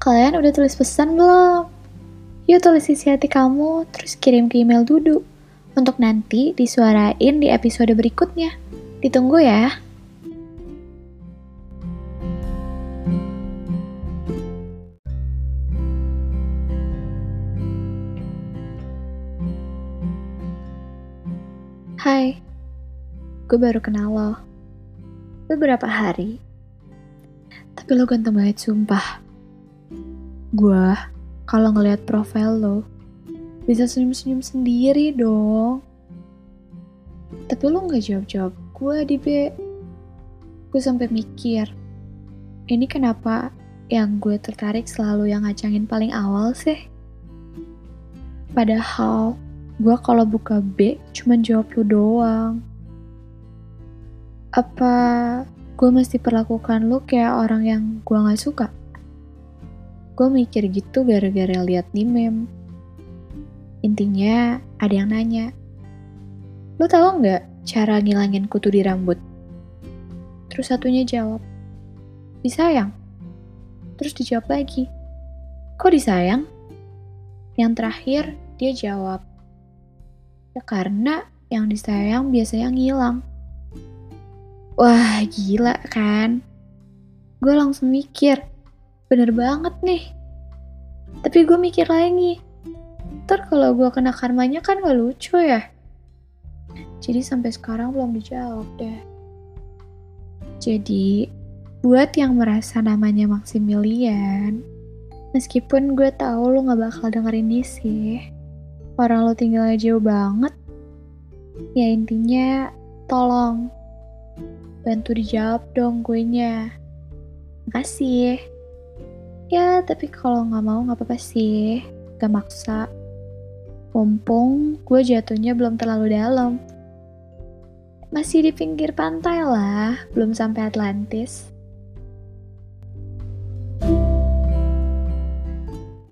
kalian udah tulis pesan belum? Yuk tulis isi hati kamu, terus kirim ke email Dudu. Untuk nanti disuarain di episode berikutnya. Ditunggu ya. Hai, gue baru kenal lo. Beberapa hari. Tapi lo ganteng banget sumpah. Gue, kalau ngeliat profil lo, bisa senyum-senyum sendiri dong. Tapi lo gak jawab-jawab gue di B. Gue sampai mikir, ini kenapa yang gue tertarik selalu yang ngacangin paling awal sih? Padahal gue kalau buka B cuma jawab lu doang. Apa gue mesti perlakukan lu kayak orang yang gue gak suka? Gue mikir gitu gara-gara liat di meme. Intinya ada yang nanya, lu tahu nggak cara ngilangin kutu di rambut? Terus satunya jawab, disayang. Terus dijawab lagi, kok disayang? Yang terakhir dia jawab, ya karena yang disayang biasanya ngilang. Wah, gila kan? Gue langsung mikir, bener banget nih. Tapi gue mikir lagi, ntar kalau gue kena karmanya kan gak lucu ya? Jadi sampai sekarang belum dijawab deh. Jadi, buat yang merasa namanya Maximilian, meskipun gue tahu lo gak bakal denger ini sih, orang lo tinggalnya jauh banget, ya intinya tolong bantu dijawab dong gue-nya. Makasih. Ya, tapi kalau nggak mau nggak apa-apa sih. Gak maksa. Mumpung gue jatuhnya belum terlalu dalam. Masih di pinggir pantai lah, belum sampai Atlantis.